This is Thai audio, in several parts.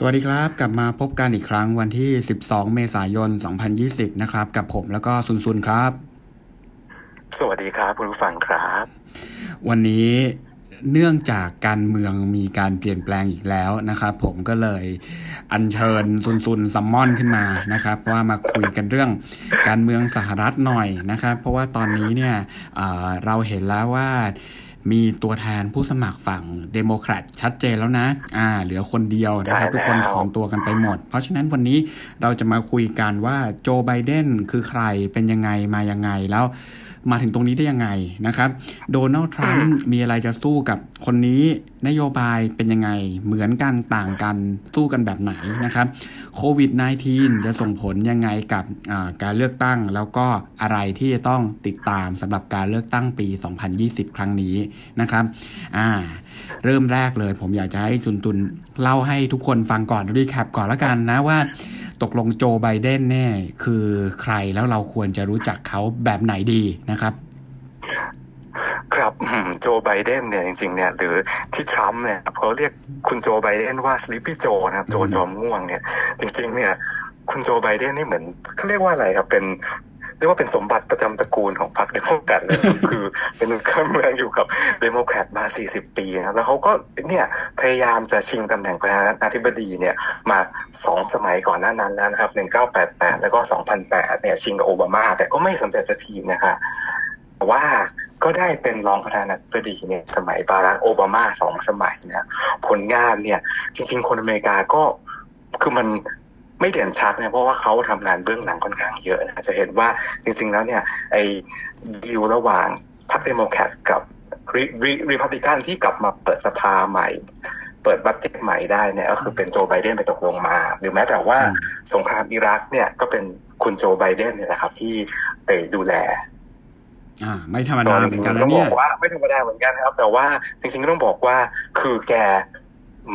สวัสดีครับ กลับมาพบกันอีกครั้งวันที่ 12 เมษายน 2020 นะครับ กับผมแล้วก็ซุนซุนครับ สวัสดีครับ คุณผู้ฟังครับ วันนี้เนื่องจากการเมืองมีการเปลี่ยนแปลงอีกแล้วนะครับ ผมก็เลยอัญเชิญซุนซุนซัมมอนขึ้นมานะครับว่ามาคุยกันเรื่องการเมืองสหรัฐหน่อยนะครับ เพราะว่าตอนนี้เนี่ยเเราเห็นแล้วว่า มีตัวแทนผู้สมัครฝั่งเดโมแครตชัดเจนแล้วนะ อ่า เหลือคนเดียวนะครับทุกคนของตัวกันไปหมด เพราะฉะนั้นวันนี้เราจะมาคุยกันว่าโจไบเดนคือใครเป็นยังไงมายังไงแล้ว มาถึงตรงนี้ได้ยังไงนะครับโดนัลด์ทรัมป์มีอะไรจะสู้กับคนนี้นโยบายเป็นยังไง เหมือนกันต่างกันสู้กันแบบไหนนะครับโควิด -19 จะส่งผลยังไงกับการเลือกตั้ง แล้วก็อะไรที่จะต้องติดตามสำหรับการเลือกตั้งปี 2020 ครั้งนี้นะครับอ่าเริ่มแรกเลยผมอยากจะให้คุณตุลย์เล่าให้ทุกคนฟังก่อน recap ก่อนแล้วกันนะว่าตกลงโจไบเดนแน่ คือใครแล้วเราควรจะรู้จักเขาแบบไหนดีนะครับ ครับโจไบเดนเนี่ยจริงๆเนี่ยหรือที่ทรัมป์เนี่ยเขาเรียกคุณโจไบเดนว่า Sleepy Joe นะครับโจจอมง่วงเนี่ย จริง ๆ เนี่ย คุณโจไบเดนนี่เหมือนเขาเรียกว่าอะไรครับเป็น เรียกว่าเป็นสมบัติประจำตระกูลของพรรคเดโมแครตเลยคือเป็นการเมืองอยู่กับเดโมแครตมา 40 ปีนะแล้วเขาก็เนี่ยพยายามจะชิงตำแหน่งประธานาธิบดีเนี่ยมาสองสมัยก่อนหน้านั้นแล้วนะครับ 1988 แล้วก็ 2008 เนี่ยชิงกับโอบามา แต่ก็ไม่สำเร็จสักทีนะคะแต่ว่าก็ได้เป็นรองประธานาธิบดีเนี่ยสมัยบารักโอบามาสองสมัยเนี่ยผลงานเนี่ยจริงๆ คนอเมริกาก็คือมัน ไม่เด่นชัดเนี่ยเพราะว่าเขาทำงานเบื้องหลังค่อนข้างเยอะนะจะเห็นว่าจริงๆแล้วเนี่ยไอ้ดีลระหว่างพรรคเดโมแครตกับรีพับลิกันที่กลับมาเปิดสภาใหม่ เปิด budget ใหม่ได้เนี่ยก็คือเป็นโจไบเดนไปตกลงมา หรือแม้แต่ว่าสงครามอิรักเนี่ยก็เป็นคุณโจไบเดนเนี่ยแหละครับที่ไปดูแลอ่าไม่ธรรมดาเหมือนกันนะเนี่ยว่าไม่ธรรมดาเหมือนกันครับ แต่ว่าจริงๆก็ต้องบอกว่าคือแก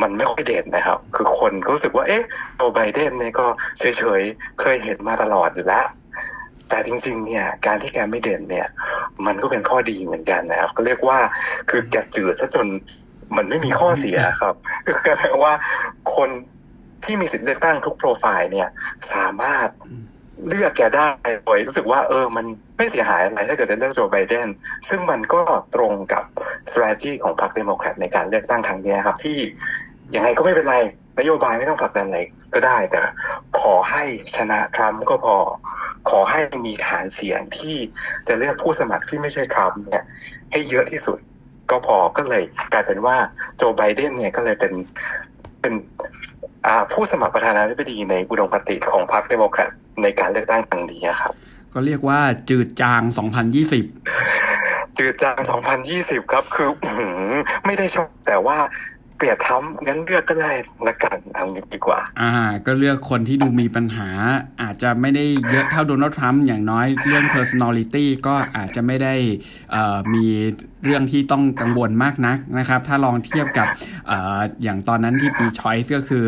มันไม่ค่อยเด่นนะครับ คือคนรู้สึกว่าเอ๊ะโจไบเดนเนี่ยก็เฉยๆ เคยเห็นมาตลอดอยู่แล้วแต่จริงๆ เนี่ยการที่แกไม่เด่นเนี่ย มันก็เป็นข้อดีเหมือนกันนะครับ ก็เรียกว่าคือแกจืดซะจนมันไม่มีข้อเสียครับคือแปลว่าคนที่มีสิทธิ์เลือกตั้งทุกโปรไฟล์เนี่ย สามารถ เลือกแกได้โดยรู้สึกว่าเออมันไม่เสียหายอะไรถ้าเกิดจะเลือกโจไบเดนซึ่งมันก็ตรงกับ strategy ของพรรคเดโมแครตในการเลือกตั้งครั้งนี้ครับ ที่ยังไงก็ไม่เป็นไร นโยบายไม่ต้องผลักดันอะไรก็ได้ แต่ขอให้ชนะทรัมป์ก็พอ ขอให้มีฐานเสียงที่จะเลือกผู้สมัครที่ไม่ใช่ทรัมป์เนี่ยให้เยอะที่สุดก็พอก็เลยกลายเป็นว่าโจไบเดนเนี่ยก็เลยเป็นเป็นผู้สมัครประธานาธิบดีในอุดมคติของพรรคเดโมแครต ในการเลือกตั้งครั้งนี้ครับ ก็เรียกว่าจืดจาง 2020 จืดจาง 2020 ครับ คือไม่ได้ชอบแต่ว่าเปรียบทำงั้นเลือกก็ได้ละกันเอางี้ดีกว่า อ่า ก็เลือกคนที่ดูมีปัญหา อาจจะไม่ได้เยอะเท่าโดนัลด์ทรัมป์อย่างน้อยเรื่อง personality ก็อาจจะไม่ได้มี เรื่องที่ต้องกังวลมากนักนะครับ ถ้าลองเทียบกับออย่างตอนนั้นที่ปีชอยส์ก็คือ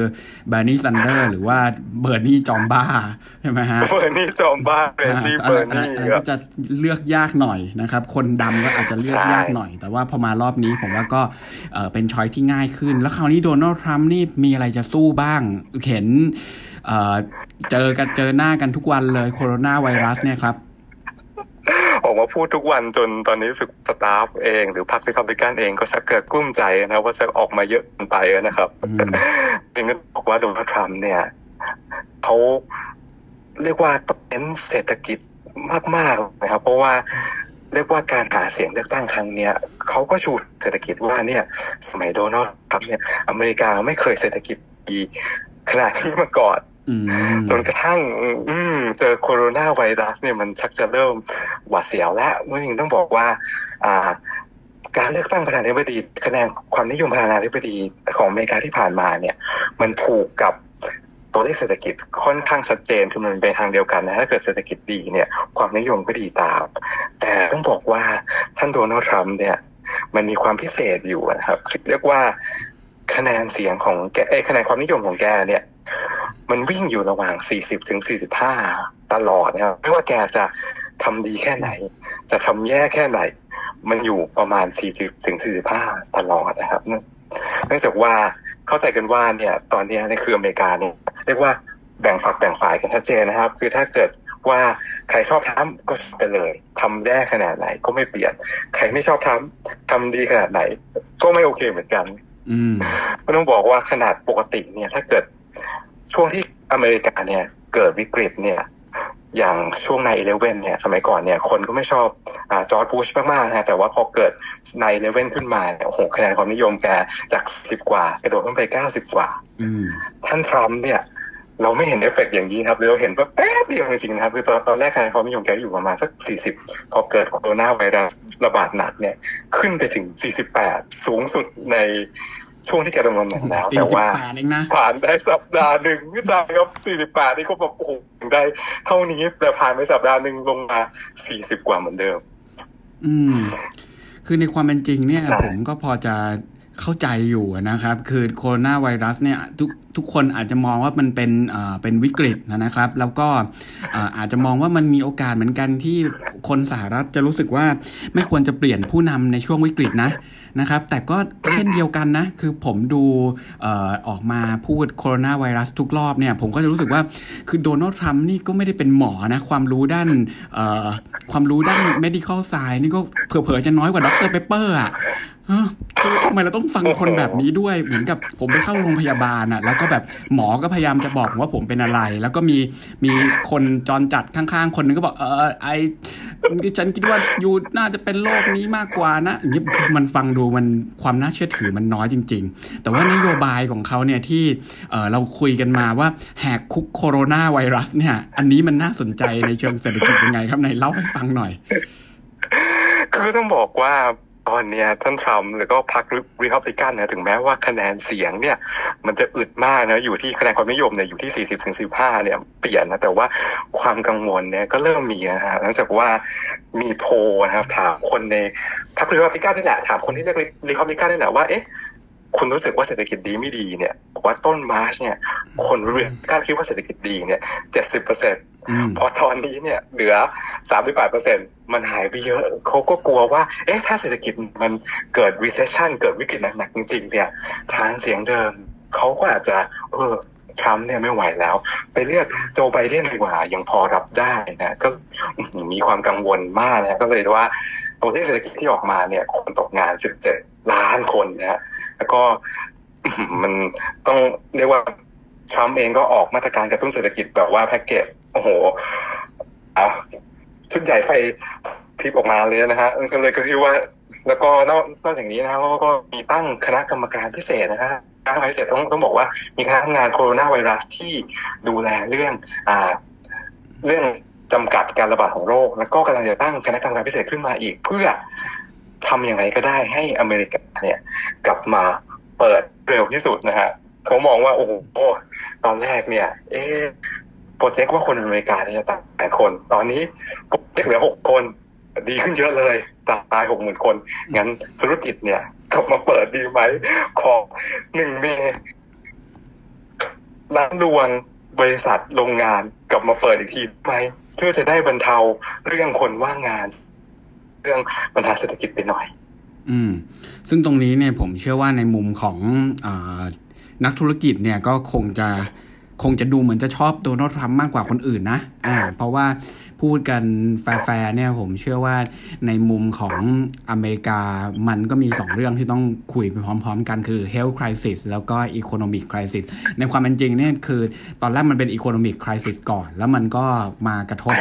เบอร์นี่แซนเดอร์สหรือว่าเบอร์นี่จอมบ้าใช่ไหมฮะเบอร์นี่จอมบ้า Crazy Bernie ก็จะเลือกยากหน่อยนะครับ คนดำก็อาจจะเลือกยากหน่อย แต่ว่าพอมารอบนี้ผมว่าก็เป็น choice ที่ง่ายขึ้น แล้วคราวนี้โดนัลด์ทรัมป์นี่มีอะไรจะสู้บ้าง เห็นเจอกันเจอหน้ากันทุกวันเลยโคโรนาไวรัสเนี่ยครับ ออกมาพูดทุกวันจนตอนนี้สึก staff เอง หรือพรรครีพับลิกันเองก็ชักเกิดกลุ้มใจนะว่าจะออกมาเยอะไปนะครับจริงก็บอกว่าโดนัลด์ทรัมป์เนี่ยเขาเรียกว่าต้องเน้นเศรษฐกิจมากๆนะครับ เพราะว่าเรียกว่าการหาเสียงเลือกตั้งครั้งเนี้ยเขาก็ชูเศรษฐกิจว่าเนี่ย สมัยโดนัลด์ทรัมป์เนี่ยอเมริกาไม่เคยเศรษฐกิจดีขนาดนี้มาก่อน จนกระทั่ง อืเจอโคโรนาไวรัสเนี่ยมันชักจะเริ่มหวาดเสียวแล้วเมื่อกี้ต้องบอกว่า อ่า การเลือกตั้งประธานาธิบดีคะแนนความนิยมประธานาธิบดีของอเมริกาที่ผ่านมาเนี่ย มันผูกกับตัวเลขเศรษฐกิจค่อนข้างชัดเจนคือมันเป็นทางเดียวกันนะถ้าเกิดเศรษฐกิจดีเนี่ย ความนิยมก็ดีตามแต่ต้องบอกว่าท่านโดนัลด์ทรัมป์เนี่ย มันมีความพิเศษอยู่นะครับ เรียกว่าคะแนนเสียงของแกคะแนนความนิยมของแกเนี่ย มันวิ่งอยู่ระหว่าง 40ถึง45 ตลอดนะครับ ไม่ว่าแกจะทำดีแค่ไหน จะทำแย่แค่ไหน มันอยู่ประมาณ 40ถึง45 ตลอดนะครับเนื่องจากว่าเข้าใจกันว่าเนี่ย ตอนนี้ในคืออเมริกาเนี่ยเรียกว่าแบ่งฝักแบ่งฝ่ายกันชัดเจนนะครับ คือถ้าเกิดว่าใครชอบทำก็ไปเลยทำแย่ขนาดไหนก็ไม่เปลี่ยน ใครไม่ชอบทำทำดีขนาดไหน ก็ไม่โอเคเหมือนกัน อืมก็ต้องบอกว่าขนาดปกติเนี่ย ถ้าเกิด ช่วงที่อเมริกาเนี่ยเกิดวิกฤตเนี่ยอย่างช่วง nine eleven เนี่ยสมัยก่อนเนี่ยคนก็ไม่ชอบอ่าจอร์จบุชมากๆนะแต่ว่าพอเกิด nine eleven ขึ้นมาเนี่ยโอ้โหคะแนนความนิยมแกจากสิบกว่ากระโดดขึ้นไปเก้าสิบกว่าอืมท่านทรัมป์เนี่ยเราไม่เห็นเอฟเฟกต์อย่างนี้นะครับเราเห็นว่าแป๊บเดียวจริงๆนะครับคือตอนตอนแรกคะแนนความนิยมแกอยู่ประมาณสักสี่สิบพอเกิดโคโรนาไวรัสระบาดหนักเนี่ยขึ้นไปถึงสี่สิบแปดสูงสุดใน ช่วงที่แกดำรงตำแหน่งแล้วสี่แต่สิบว่าแปดเองนะผ่านได้สัปดาห์หนึ่งพี่จายครับสี่สิบแปดนี่เขาแบบโอ้โหถึงได้เท่านี้แต่ผ่านไปสัปดาห์หนึ่งลงมาสี่สิบกว่าเหมือนเดิม อืม คือในความเป็นจริงเนี่ยใช่ผมก็พอจะเข้าใจอยู่นะครับ คือโคโรนาไวรัสเนี่ยทุกทุกคนอาจจะมองว่ามันเป็นเอ่อเป็นวิกฤตนะครับ แล้วก็เอ่ออาจจะมองว่ามันมีโอกาสเหมือนกันที่คนสหรัฐจะรู้สึกว่าไม่ควรจะเปลี่ยนผู้นำในช่วงวิกฤตนะ นะครับ แต่ก็เช่นเดียวกันนะ คือผมดูออกมาพูดโคโรนาไวรัสทุกรอบเนี่ย ผมก็จะรู้สึกว่าคือโดนัลด์ทรัมป์นี่ก็ไม่ได้เป็นหมอนะ ความรู้ด้านความรู้ด้าน medical science นี่ก็เผลอๆจะน้อยกว่าดรเปเปอร์อะเออคือทำไมเราต้องฟังคนแบบนี้ด้วยเหมือนกับผมไปเข้าโรงพยาบาลอะแล้วก็แบบหมอก็พยายามจะบอกว่าผมเป็นอะไร แล้วก็มีมีคนจรจัดข้างๆ คนนึงก็บอกเออไอ ฉันคิดว่ายูน่าจะเป็นโลกนี้มากกว่านะอย่างนี้มันฟังดูมันความน่าเชื่อถือมันน้อยจริง ๆ แต่ว่านโยบายของเขาเนี่ยที่เเราคุยกันมาว่าแหกคุกโคโรนาไวรัสเนี่ย อันนี้มันน่าสนใจในเชิงเศรษฐกิจยังไงครับในเล่าให้ฟังหน่อย คือต้องบอกว่า ตอนเนี้ยท่านทรัมป์หรือก็พรรครีพับลิกันนะถึงแม้ว่าคะแนนเสียงเนี่ยมันจะอึดมากนะอยู่ที่คะแนนความนิยมเนี่ยอยู่ที่ 40ถึง15เนี่ยเปลี่ยนนะแต่ว่าความกังวลเนี่ยก็เริ่มมีนะฮะหลังจากว่ามีโพลนะครับถามคนในพรรครีพับลิกันนี่แหละถามคนที่เลือกรีพับลิกันนี่แหละว่าเอ๊ะคุณรู้สึกว่าเศรษฐกิจดีไม่ดีเนี่ยบอกว่าต้น March เนี่ยคนรีพับลิกันคิดว่าเศรษฐกิจดีเนี่ย70เปอร์เซ็นต์ พอตอนนี้เนี่ยเหลือ38เปอร์เซ็นต์มันหายไปเยอะเขาก็กลัวว่า เอ๊ะ ถ้าเศรษฐกิจมันเกิด recession เกิดวิกฤตหนักๆจริง ๆ เนี่ยฐานเสียงเดิมเขาก็อาจจะ เออทรัมป์เนี่ยไม่ไหวแล้ว ไปเลือกโจไบเดนดีกว่ายังพอรับได้นะก็มีความกังวลมากนะก็เลยว่า ตัวที่เศรษฐกิจที่ออกมาเนี่ย คนตกงาน 17 ล้านคนนะฮะแล้วก็มันต้องเรียกว่าทรัมป์เองก็ออกมาตรการกระตุ้นเศรษฐกิจแบบว่าแพ็กเกจ โอ้โหเอาชุดใหญ่ไฟพริบออกมาเลยนะฮะก็เลยก็คิดว่า แล้วก็นอกนอกจากนี้นะฮะก็ก็มีตั้งคณะกรรมการพิเศษนะฮะคณะกรรมการพิเศษต้องต้องบอกว่า มีคณะทำงานโคโรนาไวรัสที่ดูแลเรื่องอ่าเรื่องจำกัดการระบาดของโรค แล้วก็กำลังจะตั้งคณะกรรมการพิเศษขึ้นมาอีก เพื่อทำอย่างไรก็ได้ให้อเมริกาเนี่ย กลับมาเปิดเร็วที่สุดนะฮะเขามองว่า โอ้โหตอนแรกเนี่ย เอ๊ะ โปรเจกต์ว่าคนอเมริกาเนี่ยจะตายแปดคน ตอนนี้โปรเจกต์เหลือหกคน ดีขึ้นเยอะเลยตายหกหมื่นคน งั้นธุรกิจเนี่ยกลับมาเปิดดีไหมขอหนึ่งเมษร้านรวงบริษัทโรงงานกลับมาเปิดอีกทีไหมเพื่อจะได้บรรเทาเรื่องคนว่างงาน เรื่องปัญหาเศรษฐกิจไปหน่อย อืม ซึ่งตรงนี้เนี่ยผมเชื่อว่าในมุมของอนักธุรกิจเนี่ยก็คงจะ คงจะดูเหมือนจะชอบโดนัลด์ทรัมป์มากกว่าคนอื่นนะอ่าเพราะว่า พูดกันแฟร์เนี่ยผมเชื่อว่าในมุมของอเมริกามันก็มีสองเรื่องที่ต้องคุยไปพร้อมๆ กันคือ health crisis แล้วก็ economic crisis ในความเป็นจริงเนี่ยคือตอนแรกมันเป็น economic crisis ก่อน แล้วมันก็มากระทบ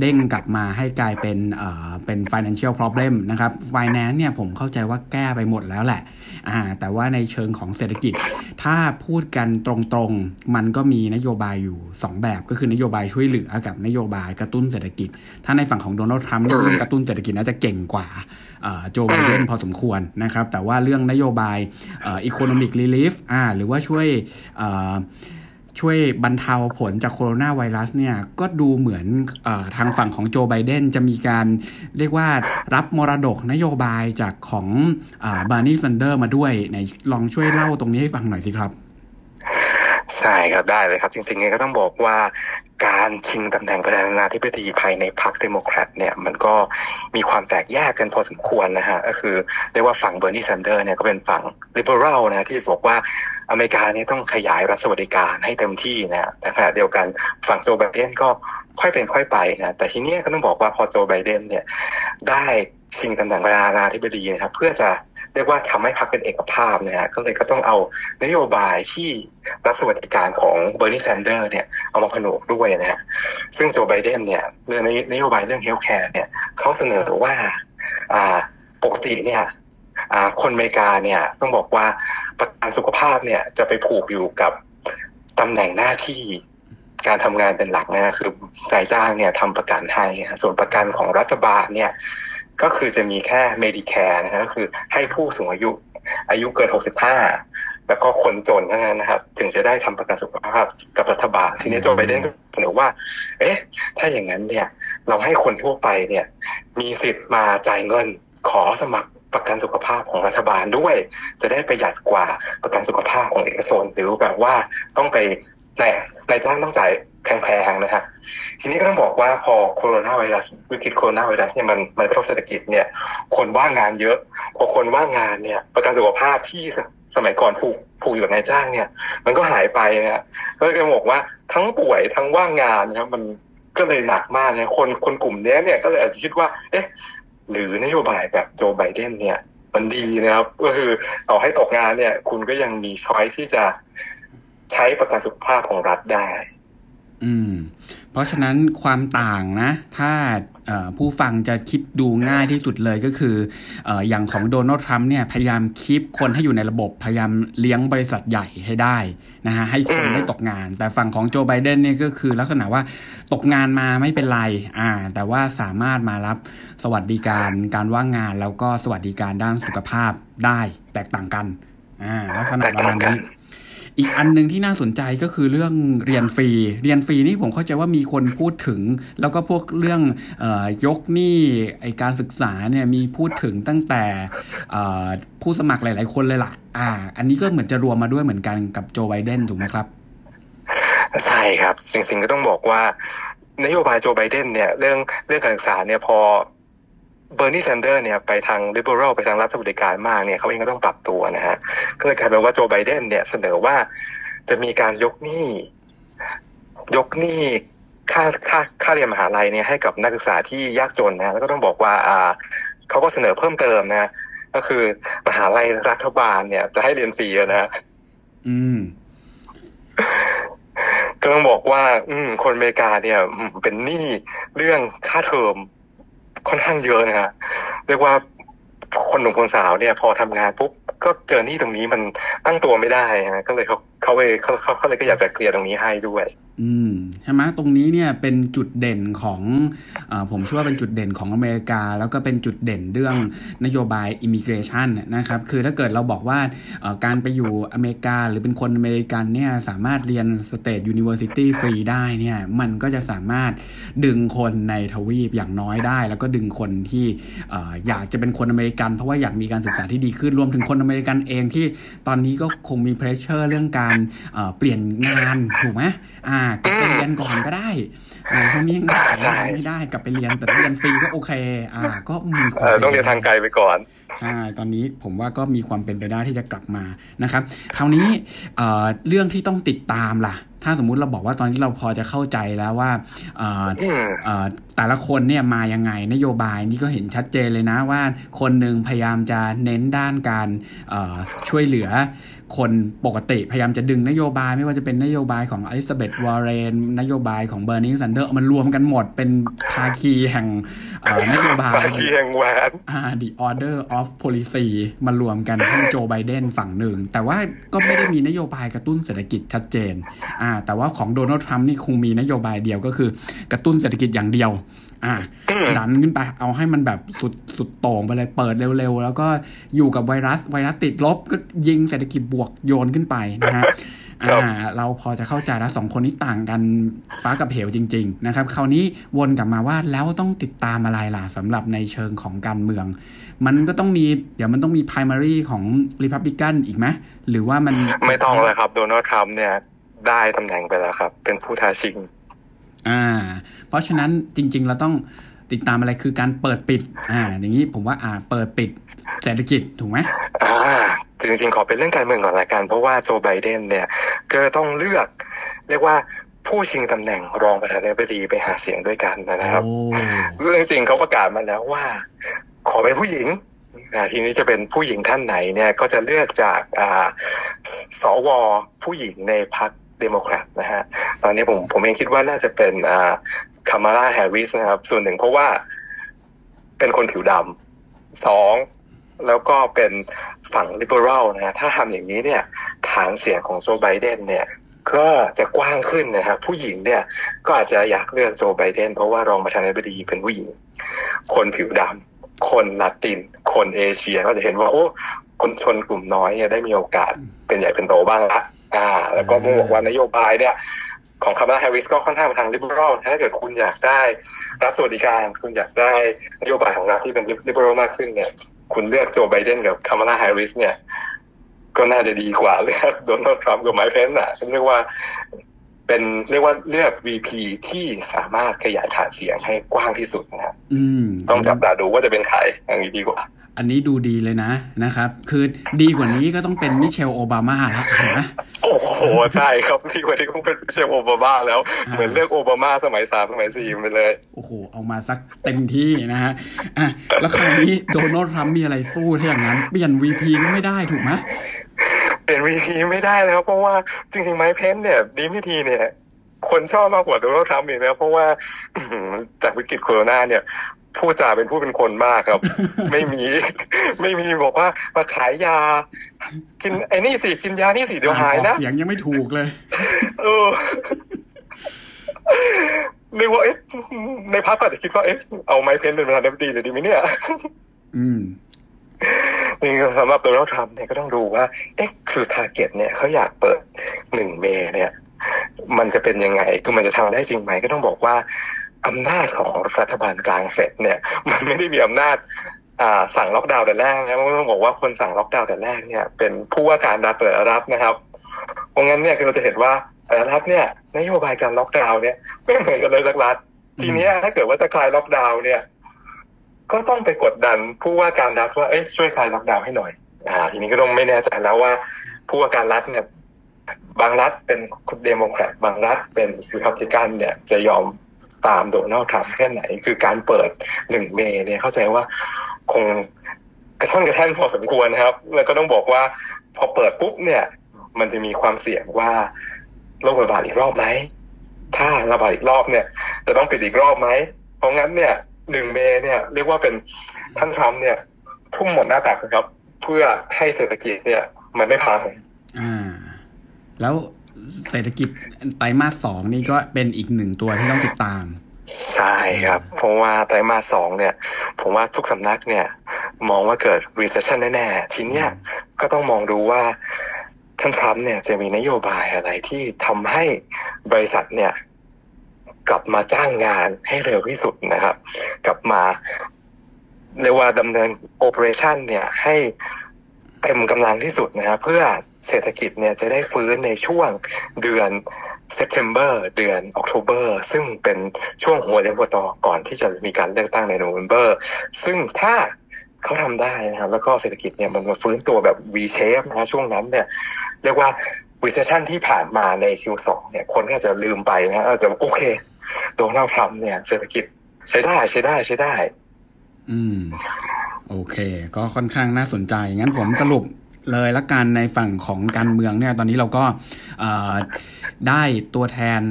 เด้งกลับมาให้กลายเป็นเอ่อเป็น financial problem นะครับ finance เนี่ยผมเข้าใจว่าแก้ไปหมดแล้วแหละอ่าแต่ว่าในเชิงของเศรษฐกิจ ถ้าพูดกันตรงๆ มันก็มีนโยบายอยู่ 2 แบบก็คือนโยบายช่วยเหลือกับนโยบายกระตุ้นเศรษฐกิจ ถ้าในฝั่งของโดนัลด์ทรัมป์เนี่ยเรื่องกระตุ้นเศรษฐกิจน่าจะเก่งกว่าเอ่อโจไบเดนพอสมควรนะครับ แต่ว่าเรื่องนโยบายเอ่อ economic relief อ่าหรือว่าช่วยเอ่อช่วยบรรเทาผลจากโคโรนาไวรัสเนี่ยก็ดูเหมือนเออทางฝั่งของโจไบเดนจะมีการเรียกว่ารับมรดกนโยบายจากของเบอร์นีแซนเดอร์สมาด้วยไหนลองช่วยเล่าตรงนี้ให้ฟังหน่อยสิครับ ใช่ครับได้เลยครับ จริงๆเนี่ยก็ต้องบอกว่าการชิงตำแหน่งประธานาธิบดีภายในพรรคเดโมแครตเนี่ยมันก็มีความแตกแยกกันพอสมควรนะฮะก็คือเรียกว่าฝั่งเบอร์นีแซนเดอร์สเนี่ยก็เป็นฝั่ง liberal นะที่บอกว่าอเมริกาเนี่ยต้องขยายรัฐสวัสดิการให้เต็มที่นะแต่ขณะเดียวกันฝั่งโจไบเดนก็ค่อยเป็นค่อยไปนะแต่ทีนี้ก็ต้องบอกว่าพอโจไบเดนเนี่ยได้ ชิงตำแหน่งประธานาธิบดีนะครับ เพื่อจะเรียกว่าทำให้พรรคเป็นเอกภาพนี่ยก็เลยก็ต้องเอานโยบายที่รัฐสวัสดิการของเบอร์นีแซนเดอร์สเนี่ยเอามาผนวกด้วยนะฮะซึ่งโจไบเดนเนี่ยเรื่องนโยบายเรื่อง healthcare เนี่ยเขาเสนอว่าอ่าปกติเนี่ยคนอเมริกาเนี่ยต้องบอกว่าประกันสุขภาพเนี่ยจะไปผูกอยู่กับตำแหน่งหน้าที่ การทำงานเป็นหลักนะคือนายจ้างเนี่ยทำประกันให้ส่วนประกันของรัฐบาลเนี่ยก็คือจะมีแค่เมดิแคร์นะก็คือให้ผู้สูงอายุอายุเกิน 65 แล้วก็คนจนเท่านั้นนะครับ ถึงจะได้ทำประกันสุขภาพกับรัฐบาล ทีนี้โจไบเดนเสนอว่า เอ๊ะ ถ้าอย่างนั้นเนี่ย เราให้คนทั่วไปเนี่ย มีสิทธิ์มาจ่ายเงินขอสมัครประกันสุขภาพของรัฐบาลด้วย จะได้ประหยัดกว่าประกันสุขภาพของเอกชน หรือแบบว่าต้องไป นายนายจ้างต้องจ่ายแพงๆนะครับทีนี้ก็ต้องบอกว่าพอโคโรนาไวรัสวิกฤตโคโรนาไวรัสเนี่ยมันมันกระทบเศรษฐกิจเนี่ย คนว่างงานเยอะ พอคนว่างงานเนี่ย ประกันสุขภาพที่สมัยก่อนผูกผูกอยู่นายจ้างเนี่ย มันก็หายไปนะก็เลยบอกว่าทั้งป่วยทั้งว่างงานนะครับมันก็เลยหนักมากเนี่ยคนคนกลุ่มนี้เนี่ยก็เลยอาจจะคิดว่า เอ๊ะ หรือนโยบายแบบโจไบเดนเนี่ย มันดีนะครับ ก็คือต่อให้ตกงานเนี่ย คุณก็ยังมีช้อยที่จะ ใช้ประกันสุขภาพของรัฐได้ อืม เพราะฉะนั้นความต่างนะ ถ้าผู้ฟังจะคิดดูง่ายที่สุดเลยก็คือออย่างของโดนัลด์ทรัมป์เนี่ยพยายามคีบคนให้อยู่ในระบบพยายามเลี้ยงบริษัทใหญ่ให้ได้นะฮะให้คนไม่ตกงาน แต่ฝั่งของโจไบเดนเนี่ยก็คือลักษณะว่าตกงานมาไม่เป็นไร อ่า แต่ว่าสามารถมารับสวัสดิการการว่างงาน แล้วก็สวัสดิการด้านสุขภาพได้แตกต่างกัน อ่าลักษณะประมาณนี้ อีกอันหนึ่งที่น่าสนใจก็คือเรื่องเรียนฟรี เรียนฟรีนี่ผมเข้าใจว่ามีคนพูดถึง แล้วก็พวกเรื่องอยกหนี้ไอการศึกษาเนี่ยมีพูดถึงตั้งแต่ผู้สมัครหลาย ๆ คนเลยล่ะ อ่า อันนี้ก็เหมือนจะรวมมาด้วยเหมือนกันกับโจไบเดนถูกไหมครับ ใช่ครับ จริงๆก็ต้องบอกว่านโยบายโจไบเดนเนี่ยเรื่องเรื่องการศึกษาเนี่ยพอ เบอร์นีแซนเดอร์เนี่ยไปทางลิเบอรัลไปทางรัฐบริการมากเนี่ยเขาเองก็ต้องปรับตัวนะฮะก็เลยกลายเป็นว่าโจไบเดนเนี่ยเสนอว่าจะมีการยกหนี้ยกหนี้ค่าค่าค่าเรียนมหาลัยเนี่ยให้กับนักศึกษาที่ยากจนนะแล้วก็ต้องบอกว่าอ่าเขาก็เสนอเพิ่มเติมนะก็คือมหาลัยรัฐบาลเนี่ยจะให้เรียนฟรีนะอืมก็ต้องบอกว่า อืม คนอเมริกาเนี่ยเป็นหนี้เรื่องค่าเทอม ค่อนข้างเยอะนะฮะเรียกว่าคนหนุ่มคนสาวเนี่ย พอทำงานปุ๊บก็เจอนี่ตรงนี้มันตั้งตัวไม่ได้ฮะก็เลยเขาเขาเลยเขาเขาเลยก็อยากจะเคลียร์ตรงนี้ให้ด้วย อืมใช่ไหมตรงนี้เนี่ยเป็นจุดเด่นของอผมเชื่อว่าเป็นจุดเด่นของอเมริกา แล้วก็เป็นจุดเด่นเรื่องนโยบาย immigration นะครับคือถ้าเกิดเราบอกว่าการไปอยู่อเมริกา หรือเป็นคนอเมริกันเนี่ยสามารถเรียน state university ฟรีได้เนี่ยมันก็จะสามารถดึงคนในทวีปอย่างน้อยได้ แล้วก็ดึงคนที่อยากจะเป็นคนอเมริกัน เพราะว่าอยากมีการศึกษาที่ดีขึ้นรวมถึงคนอเมริกันเองที่ตอนนี้ก็คงมี pressure เรื่องการเปลี่ยนงานถูกไหม อ่ากลับไปเรียนก่อนก็ได้อ่าช่วงนี้ยังไม่ได้กลับไปเรียนแต่เรียนฟรีก็โอเค อ่า ก็มีต้องเรียนทางไกลไปก่อนใช่ตอนนี้ผมว่าก็มีความเป็นไปได้ที่จะกลับมานะครับ คราวนี้เรื่องที่ต้องติดตามล่ะ ถ้าสมมุติเราบอกว่าตอนนี้เราพอจะเข้าใจแล้วว่าแต่ละคนเนี่ยมายังไงนโยบายนี่ก็เห็นชัดเจนเลยนะว่า คนหนึ่งพยายามจะเน้นด้านการช่วยเหลือคนปกติพยายามจะดึงนโยบายไม่ว่าจะเป็นนโยบายของอลิซาเบธวอร์เรนนโยบายของเบอร์นีแซนเดอร์สมันรวมกันหมดเป็นภาคีแห่งนโยบายภาคีแห่งแหวน The Order of Policy มารวมกันให้โจไบเดนฝั่งหนึ่ง แต่ว่าก็ไม่ได้มีนโยบายกระตุ้นเศรษฐกิจชัดเจนอ่าแต่ว่าของโดนัลด์ทรัมป์นี่คงมีนโยบายเดียวก็คือกระตุ้นเศรษฐกิจอย่างเดียว อ่าดันขึ้นไป เอาให้มันแบบสุดสุดโต่งไปเลยเปิดเร็วๆ แล้วก็อยู่กับไวรัสไวรัสติดลบก็ยิงเศรษฐกิจบวกโยนขึ้นไปนะฮะอ่าเราพอจะเข้าใจแล้วสองคนนี้ต่างกันฟ้ากับเหวจริง ๆ นะครับ คราวนี้วนกลับมาว่าแล้วต้องติดตามอะไรล่ะสำหรับในเชิงของการเมือง มันก็ต้องมีเดี๋ยวมันต้องมี primary ของ Republican อีกไหมหรือว่ามันไม่ต้องเลยครับโดนัลด์ทรัมป์เนี่ยได้ตำแหน่งไปแล้วครับ เป็นผู้ท้าชิง อ่า เพราะฉะนั้นจริง ๆ เราต้องติดตามอะไรคือการเปิดปิด อ่า อย่างนี้ผมว่าอ่าเปิดปิดเศรษฐกิจถูกไหมอ่าจริง ๆ ขอเป็นเรื่องการเมืองก่อนละกัน เพราะว่าโจไบเดนเนี่ยก็ต้องเลือก เรียกว่าผู้ชิงตำแหน่งรองประธานาธิบดีไปหาเสียงด้วยกันนะครับเรื่องจริงเขาประกาศมาแล้วว่า ขอเป็นผู้หญิงทีนี้จะเป็นผู้หญิงท่านไหนเนี่ยก็จะเลือกจากสวผู้หญิงในพรรค เดโมแครตนะฮะตอนนี้ผมผมเองคิดว่าน่าจะเป็นคามาลาแฮร์ริสนะครับ ส่วนหนึ่งเพราะว่าเป็นคนผิวดำสองแล้วก็เป็นฝั่ง liberal นะฮะถ้าทำอย่างนี้เนี่ย ฐานเสียงของโจไบเดนเนี่ย ก็จะกว้างขึ้นนะครับ ผู้หญิงเนี่ย ก็อาจจะอยากเลือกโจไบเดนเพราะว่ารองประธานาธิบดีเป็นผู้หญิง คนผิวดำคนลาติน คนเอเชียก็จะเห็นว่าโอ้คนชนกลุ่มน้อยได้มีโอกาสเป็นใหญ่เป็นโตบ้างละ อ่า แล้วก็บอกว่านโยบายเนี่ยของคามาลาแฮร์ริสก็ค่อนข้างไปทาง liberal ถ้าเกิดคุณอยากได้รัฐสวัสดิการ คุณอยากได้นโยบายของรัฐที่เป็น liberal มากขึ้นเนี่ย คุณเลือกโจไบเดนกับคามาลาแฮร์ริสเนี่ย ก็น่าจะดีกว่าเลือกโดนัลด์ทรัมป์กับไมค์เพนซ์อะเรียกว่าเป็นเรียกว่าเลือก VP ที่สามารถขยายฐานเสียงให้กว้างที่สุดนะครับต้องจับตาดูว่าจะเป็นใครอย่างนี้ดีกว่า อันนี้ดูดีเลยนะนะครับ คือดีกว่านี้ก็ต้องเป็นมิเชลโอบามาแล้วนะโอ้โหใช่ครับดีกว่านี้ก็เป็นมิเชลโอบามาแล้ว เหมือนเลือกโอบามาสมัยสามสมัยสี่ไปเลย โอ้โห เอามาสักเต็มที่นะฮะอะแล้วคราวนี้โดนัลด์ทรัมป์มีอะไรสู้ถ้าอย่างนั้น เปลี่ยนวีพีไม่ได้ถูกไหมเปลี่ยนวีพีไม่ได้แล้วเพราะว่าจริงๆไมค์เพนเนี่ย ดีไม่ทีเนี่ยคนชอบมากกว่าโดนัลด์ทรัมป์อีกนะเพราะว่าจากวิกฤตโควิดเนี่ย ผู้จ่าเป็นผู้เป็นคนมากครับ ไม่มี ไม่มีบอกว่ามาขายยา กินไอ้นี่สิกินยานี่สิเดี๋ยวหายนะเสียงยังไม่ถูกเลยเออเรียกว่าเอ๊ะในพรรคก็จะคิดว่าเอ๊ะเอาไมค์เพนซ์เป็นประธานาธิบดีเลยดีไหมเนี่ย อืมนี่สำหรับโดนัลด์ทรัมป์เนี่ยก็ต้องดูว่า เอ๊ะคือ target เนี่ยเขาอยากเปิดหนึ่ง May เนี่ย มันจะเป็นยังไงคือมันจะทำได้จริงไหมก็ต้องบอกว่า อำนาจของรัฐบาลกลาง Fed เนี่ย มันไม่ได้มีอำนาจสั่งล็อกดาวน์แต่แรกนะต้องบอกว่าคนสั่งล็อกดาวน์แต่แรกเนี่ย เป็นผู้ว่าการรัฐแต่ละรัฐนะครับเพราะงั้นเนี่ยคือเราจะเห็นว่าแต่ละรัฐเนี่ยนโยบายการล็อกดาวน์เนี่ยไม่เหมือนกันเลยสักรัฐทีนี้ถ้าเกิดว่าจะคลายล็อกดาวน์เนี่ย ก็ต้องไปกดดันผู้ว่าการรัฐว่าเอ้ยช่วยคลายล็อกดาวน์ให้หน่อย อ่า ทีนี้ก็ต้องไม่แน่ใจแล้วว่า ผู้ว่าการรัฐเนี่ย บางรัฐเป็นเดโมแครตบางรัฐเป็นริพับลิกันเนี่ยจะยอม ตามโดนัลด์ทรัมป์แค่ไหน คือการเปิดหนึ่ง May เนี่ยเข้าใจว่าคงกระท่อนกระแท่นพอสมควรนะครับ แล้วก็ต้องบอกว่าพอเปิดปุ๊บเนี่ย มันจะมีความเสี่ยงว่าโรคระบาดอีกรอบไหมถ้าระบาดอีกรอบเนี่ย จะต้องปิดอีกรอบไหม เพราะงั้นเนี่ยหนึ่งเมย์เนี่ยเรียกว่าเป็นท่านทรัมป์เนี่ย ทุ่มหมดหน้าตักครับ เพื่อให้เศรษฐกิจเนี่ย มันไม่พังอ่าแล้ว เศรษฐกิจไตรมาสสองนี่ก็เป็นอีกหนึ่งตัวที่ต้องติดตาม ใช่ครับ เพราะว่าไตรมาสสองเนี่ย ผมว่าทุกสำนักเนี่ย มองว่าเกิด recession แน่ๆ ทีเนี้ยก็ต้องมองดูว่าท่านทรัมป์เนี่ยจะมีนโยบายอะไรที่ทำให้บริษัทเนี่ย กลับมาจ้างงานให้เร็วที่สุดนะครับ กลับมาเรียกว่าดำเนินโอเปอเรชันเนี่ยให้เต็มกำลังที่สุดนะครับเพื่อ เศรษฐกิจเนี่ยจะได้ฟื้นในช่วงเดือน September เดือน October ซึ่งเป็นช่วงหัวเรียกว่าต่อก่อนที่จะมีการเลือกตั้งใน November ซึ่งถ้าเขาทำได้นะครับแล้วก็เศรษฐกิจเนี่ยมันมาฟื้นตัวแบบ V shape นะช่วงนั้นเนี่ยเรียกว่า recession ที่ผ่านมาใน Q2 เนี่ยคนก็จะลืมไปนะอาจจะโอเคโดนัลด์ทรัมป์เนี่ยเศรษฐกิจใช้ได้ใช้ได้ใช้ได้ อืม โอเค ก็ค่อนข้างน่าสนใจ งั้นผมสรุป เลยละกันในฝั่งของการเมืองเนี่ยตอนนี้เราก็ได้ตัวแทน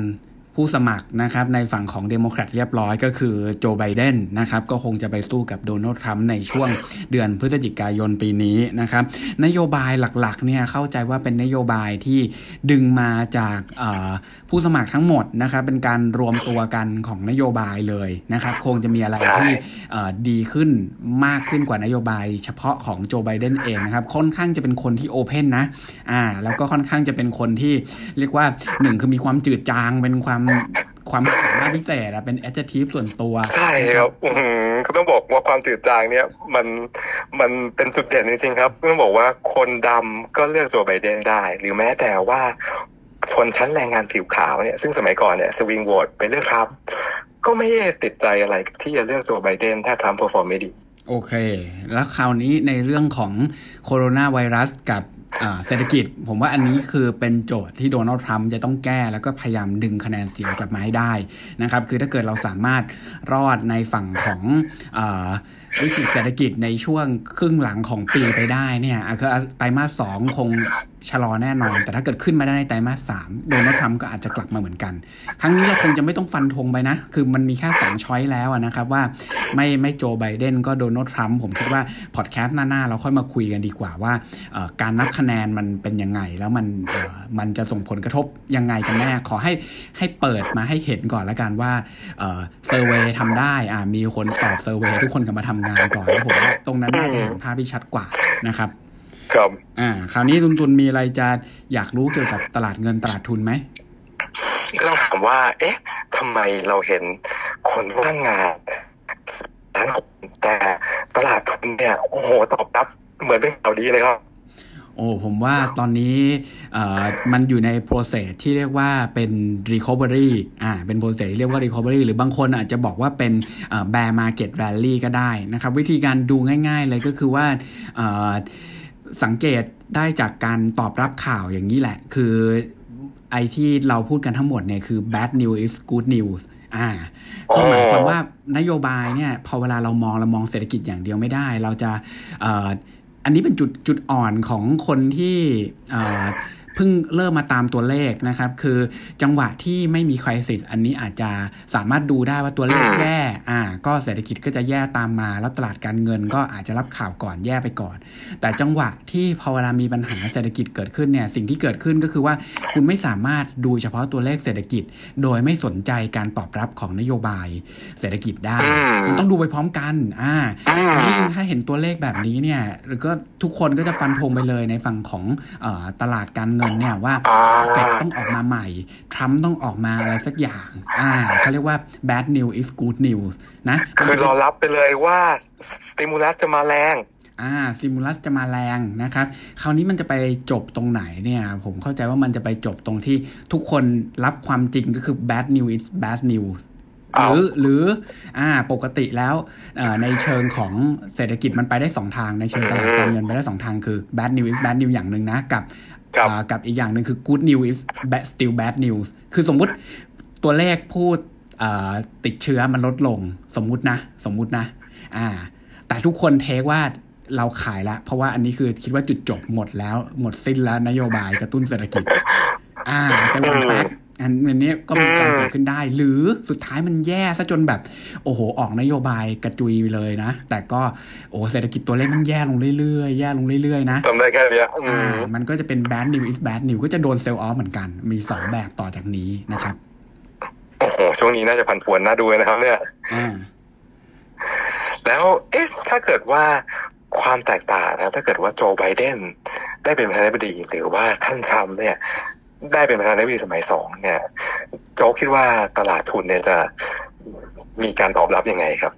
ผู้สมัครนะครับในฝั่งของเดโมแครตเรียบร้อยก็คือโจไบเดนนะครับก็คงจะไปสู้กับโดนัลด์ทรัมป์ในช่วงเดือนพฤศจิกายนปีนี้นะครับนโยบายหลักๆเนี่ยเข้าใจว่าเป็นนโยบายที่ดึงมาจากผู้สมัครทั้งหมดนะครับเป็นการรวมตัวกันของนโยบายเลยนะครับคงจะมีอะไรที่ดีขึ้นมากขึ้นกว่านโยบาย เฉพาะของโจไบเดนเองนะครับค่อนข้างจะเป็นคนที่โอเพนนะอ่าแล้วก็ค่อนข้างจะเป็นคนที่เรียกว่าหนึ่งคือมีความจืดจางเป็นความความสามารถพิเศษอะเป็น adjective ส่วนตัว ใช่ครับอืก็ต้องบอกว่าความจืดจางเนี่ย มันมันเป็นจุดเด่นจริงๆครับต้องบอกว่าคนดำก็เลือกโจไบเดนได้ หรือแม้แต่ว่าชนชั้นแรงงานผิวขาวเนี่ย ซึ่งสมัยก่อนเนี่ยสวิงโหวตไปเลือกทรัมป์ก็ไม่ได้ติดใจอะไรที่จะเลือกโจไบเดนถ้าทรัมป์ perform ไม่ดี โอเค แล้วคราวนี้ในเรื่องของโคโรนาไวรัสกับ เศรษฐกิจผมว่าอันนี้คือเป็นโจทย์ที่โดนัลด์ทรัมป์จะต้องแก้แล้วก็พยายามดึงคะแนนเสียงกลับมาให้ได้นะครับ คือถ้าเกิดเราสามารถรอดในฝั่งของ วิกฤตเศรษฐกิจในช่วงครึ่งหลังของปีไปได้เนี่ยคือไตรมาสสองคงชะลอแน่นอน แต่ถ้าเกิดขึ้นมาได้ในไตรมาสสามโดนัลด์ทรัมป์ก็อาจจะกลับมาเหมือนกัน ครั้งนี้เราคงจะไม่ต้องฟันธงไปนะ คือมันมีแค่สอง choice แล้วนะครับว่าไม่ไม่โจไบเดนก็โดนัลด์ทรัมป์ผมคิดว่าพอดแคสต์หน้าๆ เราค่อยมาคุยกันดีกว่าว่าการนับคะแนนมันเป็นยังไง แล้วมันมันจะส่งผลกระทบยังไงกันแน่ขอให้ให้เปิดมาให้เห็นก่อนแล้วกันว่า survey ทำได้มีคนตอบ survey ทุกคนกลับมาทำงานก่อนแล้วผมตรงนั้นน่าจะเห็นภาพที่ชัดกว่านะครับ ครับ อ่า คราวนี้ตุนตุนมีอะไรจะอยากรู้เกี่ยวกับตลาดเงินตลาดทุนไหมก็ต้องถามว่า เอ๊ะทำไมเราเห็นคนว่างงานนั้นแต่ตลาดทุนเนี่ย โอ้โห ตอบรับเหมือนเป็นข่าวดีเลยครับ โอ้ผมว่าตอนนี้มันอยู่ใน process ที่เรียกว่าเป็น recovery อ่าเป็น process ที่เรียกว่า recovery หรือบางคนอาจจะบอกว่าเป็น bear market rally ก็ได้นะครับ วิธีการดูง่าย ๆ เลยก็คือว่าสังเกตได้จากการตอบรับข่าวอย่างนี้แหละ คือไอที่เราพูดกันทั้งหมดเนี่ยคือ bad news is good news อ่าก็หมายความว่านโยบายเนี่ยพอเวลาเรามองเรามองเศรษฐกิจอย่างเดียวไม่ได้ เราจะ อันนี้เป็นจุดจุดอ่อนของคนที่ เพิ่งเริ่มมาตามตัวเลขนะครับ คือจังหวะที่ไม่มีคริสิสอันนี้อาจจะสามารถดูได้ว่าตัวเลขแย่อ่า ก็เศรษฐกิจก็จะแย่ตามมา แล้วตลาดการเงินก็อาจจะรับข่าวก่อนแย่ไปก่อน แต่จังหวะที่พอเวลามีปัญหาเศรษฐกิจเกิดขึ้นเนี่ยสิ่งที่เกิดขึ้นก็คือว่าคุณไม่สามารถดูเฉพาะตัวเลขเศรษฐกิจ โดยไม่สนใจการตอบรับของนโยบายเศรษฐกิจได้ต้องดูไปพร้อมกันอ่าถ้าเห็นตัวเลขแบบนี้เนี่ยหรือก็ทุกคนก็จะฟันธงไปเลยในฝั่งของตลาดการเงินนเนี่ยว่าเฟดต้องออกมาใหม่ ทรัมป์ต้องออกมาอะไรสักอย่าง อ่าเขาเรียกว่า bad news is good news นะ คือรอรับไปเลยว่าสติมูลัสจะมาแรงอ่าสติมูลัสจะมาแรงนะครับ คราวนี้มันจะไปจบตรงไหนเนี่ย ผมเข้าใจว่ามันจะไปจบตรงที่ทุกคนรับความจริงก็คือ bad news is bad news หรือหรืออ่าปกติแล้วในเชิงของเศรษฐกิจมันไปได้สองทางในเชิงตลาดการเงินไปได้สองทางคือ bad news is bad news อย่างหนึ่งนะ กับ กับอีกอย่างหนึ่งคือ good news is bad still bad news คือสมมุติตัวเลขพูดติดเชื้อมันลดลง สมมุตินะ สมมุตินะ อ่า แต่ทุกคนเทคว่าเราขายแล้วเพราะว่าอันนี้คือคิดว่าจุดจบหมดแล้ว หมดสิ้นแล้วนโยบายกระตุ้นเศรษฐกิจ อ่าแต่วันแรก อันนี้ก็มีการเกิดขึ้นได้ หรือสุดท้ายมันแย่ซะจนแบบ โอ้โห ออกนโยบายกระจุยไปเลยนะ แต่ก็โอ้เศรษฐกิจตัวเลขมันแย่ลงเรื่อยๆ แย่ลงเรื่อยๆ นะทำได้แค่นี้อ่ามันก็จะเป็น bad news is bad news ก็จะโดนเซลล์ออฟเหมือนกัน มีสองแบบต่อจากนี้นะครับโอ้โหช่วงนี้น่าจะผันผวนน่าดูนะครับ เนี่ยแล้วเอ๊ะถ้าเกิดว่าความแตกต่างนะถ้าเกิดว่าโจไบเดนได้เป็นประธานาธิบดีหรือว่าท่านทรัมป์เนี่ย ได้เป็นประธานาธิบดีสมัยสองเนี่ยโจ๊กคิดว่าตลาดทุนเนี่ยจะมีการตอบรับยังไงครับ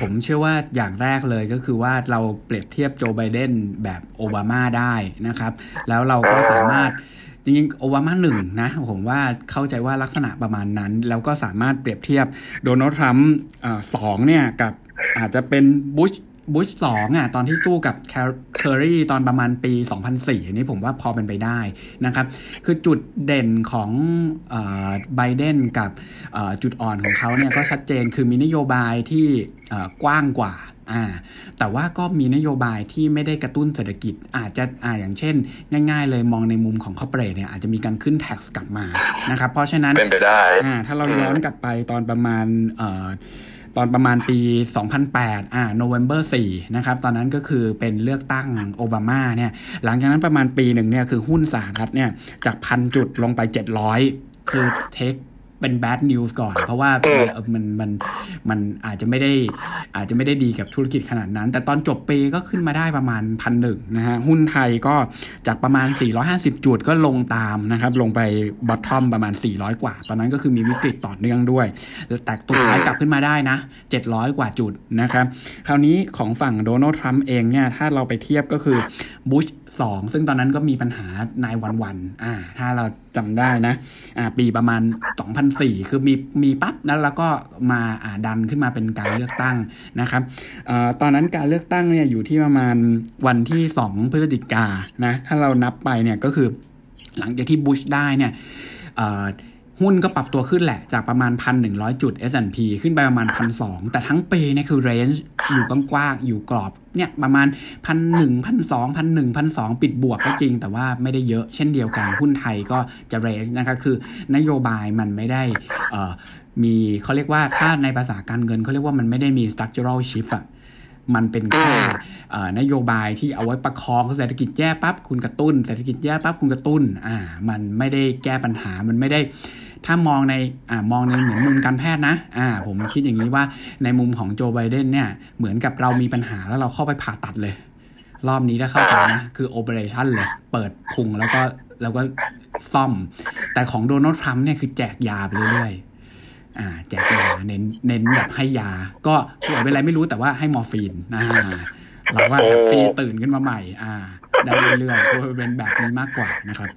ผมเชื่อว่าอย่างแรกเลยก็คือว่าเราเปรียบเทียบโจไบเดนแบบโอบามาได้นะครับ แล้วเราก็สามารถจริงๆโอบามาหนึ่งนะ ผมว่าเข้าใจว่าลักษณะประมาณนั้น แล้วก็สามารถเปรียบเทียบโดนัลด์ทรัมป์สองเนี่ยกับอาจจะเป็นบุช บุชสองอะตอนที่สู้กับเคอรี่ตอนประมาณปี 2004อันนี้ผมว่าพอเป็นไปได้นะครับ คือจุดเด่นของไบเดนกับจุดอ่อนของเขาเนี่ยก็ชัดเจนคือมีนโยบายที่กว้างกว่าอ่าแต่ว่าก็มีนโยบายที่ไม่ได้กระตุ้นเศรษฐกิจอาจจะอ่าอย่างเช่น ง่ายๆ เลยมองในมุมของ corporate เนี่ยอาจจะมีการขึ้น tax กลับมานะครับเพราะฉะนั้นเป็นไปได้อ่าถ้าเราย้อนกลับไปตอนประมาณเอ่อ ตอนประมาณปี 2008 อ่าโนเวม ber 4 นะครับ ตอนนั้นก็คือเป็นเลือกตั้งโอบามาเนี่ย หลังจากนั้นประมาณปีหนึ่งเนี่ย คือหุ้นสหรัฐเนี่ย จากพันจุดลงไป 700 คือ take เป็น bad news ก่อน เพราะว่ามันมันมันอาจจะไม่ได้อาจจะไม่ได้ดีกับธุรกิจขนาดนั้น แต่ตอนจบปีก็ขึ้นมาได้ประมาณพันหนึ่งนะฮะ หุ้นไทยก็จากประมาณ 450 จุดก็ลงตามนะครับ ลงไปบอททอมประมาณ 400 กว่า ตอนนั้นก็คือมีวิกฤตต่อเนื่องด้วย แต่ตัวท้ายกลับขึ้นมาได้นะ 700 กว่าจุดนะครับ คราวนี้ของฝั่งโดนัลด์ทรัมป์เองเนี่ยถ้าเราไปเทียบก็คือบุช 2 ซึ่งตอนนั้นก็มีปัญหานายวันวันอ่า ถ้าเราจำได้นะ อ่า ปีประมาณ 2004 คือมีมีปั๊บแล้วแล้วก็มาอ่าดันขึ้นมาเป็นการเลือกตั้งนะครับเอ่อตอนนั้นการเลือกตั้งเนี่ยอยู่ที่ประมาณวันที่ 2 พฤศจิกานะ ถ้าเรานับไปเนี่ยก็คือหลังจากที่บุชได้เนี่ย หุ้นก็ปรับตัวขึ้นแหละจากประมาณ 1,100 จุด S&P ขึ้นไปประมาณ 1,200 แต่ทั้งปีเนี่ยคือเรนจ์อยู่กว้างๆอยู่กรอบเนี่ยประมาณ 1,100 1,200 1,000 1,200 ปิดบวกก็จริง แต่ว่าไม่ได้เยอะเช่นเดียวกัน หุ้นไทยก็จะเรนจ์นะคะคือนโยบายมันไม่ได้มีเขาเรียกว่าถ้าในภาษาการเงินเขาเรียกว่ามันไม่ได้มี structural shift อะมันเป็นแค่นโยบายที่เอาไว้ประคองเศรษฐกิจแย่ปั๊บคุณกระตุ้น เศรษฐกิจแย่ปั๊บคุณกระตุ้น อ่า มันไม่ได้แก้ปัญหา มันไม่ได้ ถ้ามองในอ่ามองในเหมือนมุมการแพทย์นะอ่าผมคิดอย่างนี้ว่าในมุมของโจไบเดนเนี่ยเหมือนกับเรามีปัญหาแล้วเราเข้าไปผ่าตัดเลย รอบนี้ถ้าเข้าไปนะคือโอเปอเรชั่นเลย เปิดพุงแล้วก็แล้วก็ซ่อม แต่ของโดนัลด์ทรัมป์เนี่ยคือแจกยาไปเรื่อยอ่า แจกยาเน้นเน้นแบบให้ยา ก็ป่วยเป็นอะไรไม่รู้แต่ว่าให้มอร์ฟีนอ่าเราว่าฟีตื่นขึ้นมาใหม่ อ่า ได้เรื่อยๆก็เป็นแบบนี้มากกว่านะครับ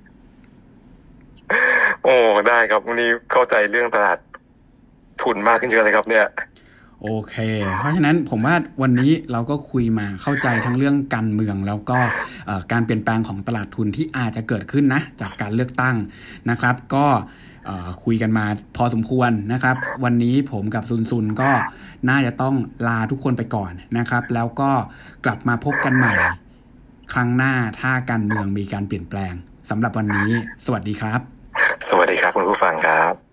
โอ้ได้ครับวันนี้เข้าใจเรื่องตลาดทุนมากขึ้นเยอะเลยครับ เนี่ย โอเค เพราะฉะนั้นผมว่าวันนี้เราก็คุยมาเข้าใจทั้งเรื่องการเมืองแล้วก็การเปลี่ยนแปลงของตลาดทุนที่อาจจะเกิดขึ้นนะ จากการเลือกตั้งนะครับ ก็คุยกันมาพอสมควรนะครับ วันนี้ผมกับซุนซุนก็น่าจะต้องลาทุกคนไปก่อนนะครับ แล้วก็กลับมาพบกันใหม่ ครั้งหน้าถ้าการเมืองมีการเปลี่ยนแปลงสำหรับวันนี้ สวัสดีครับ สวัสดีครับคุณผู้ฟังครับ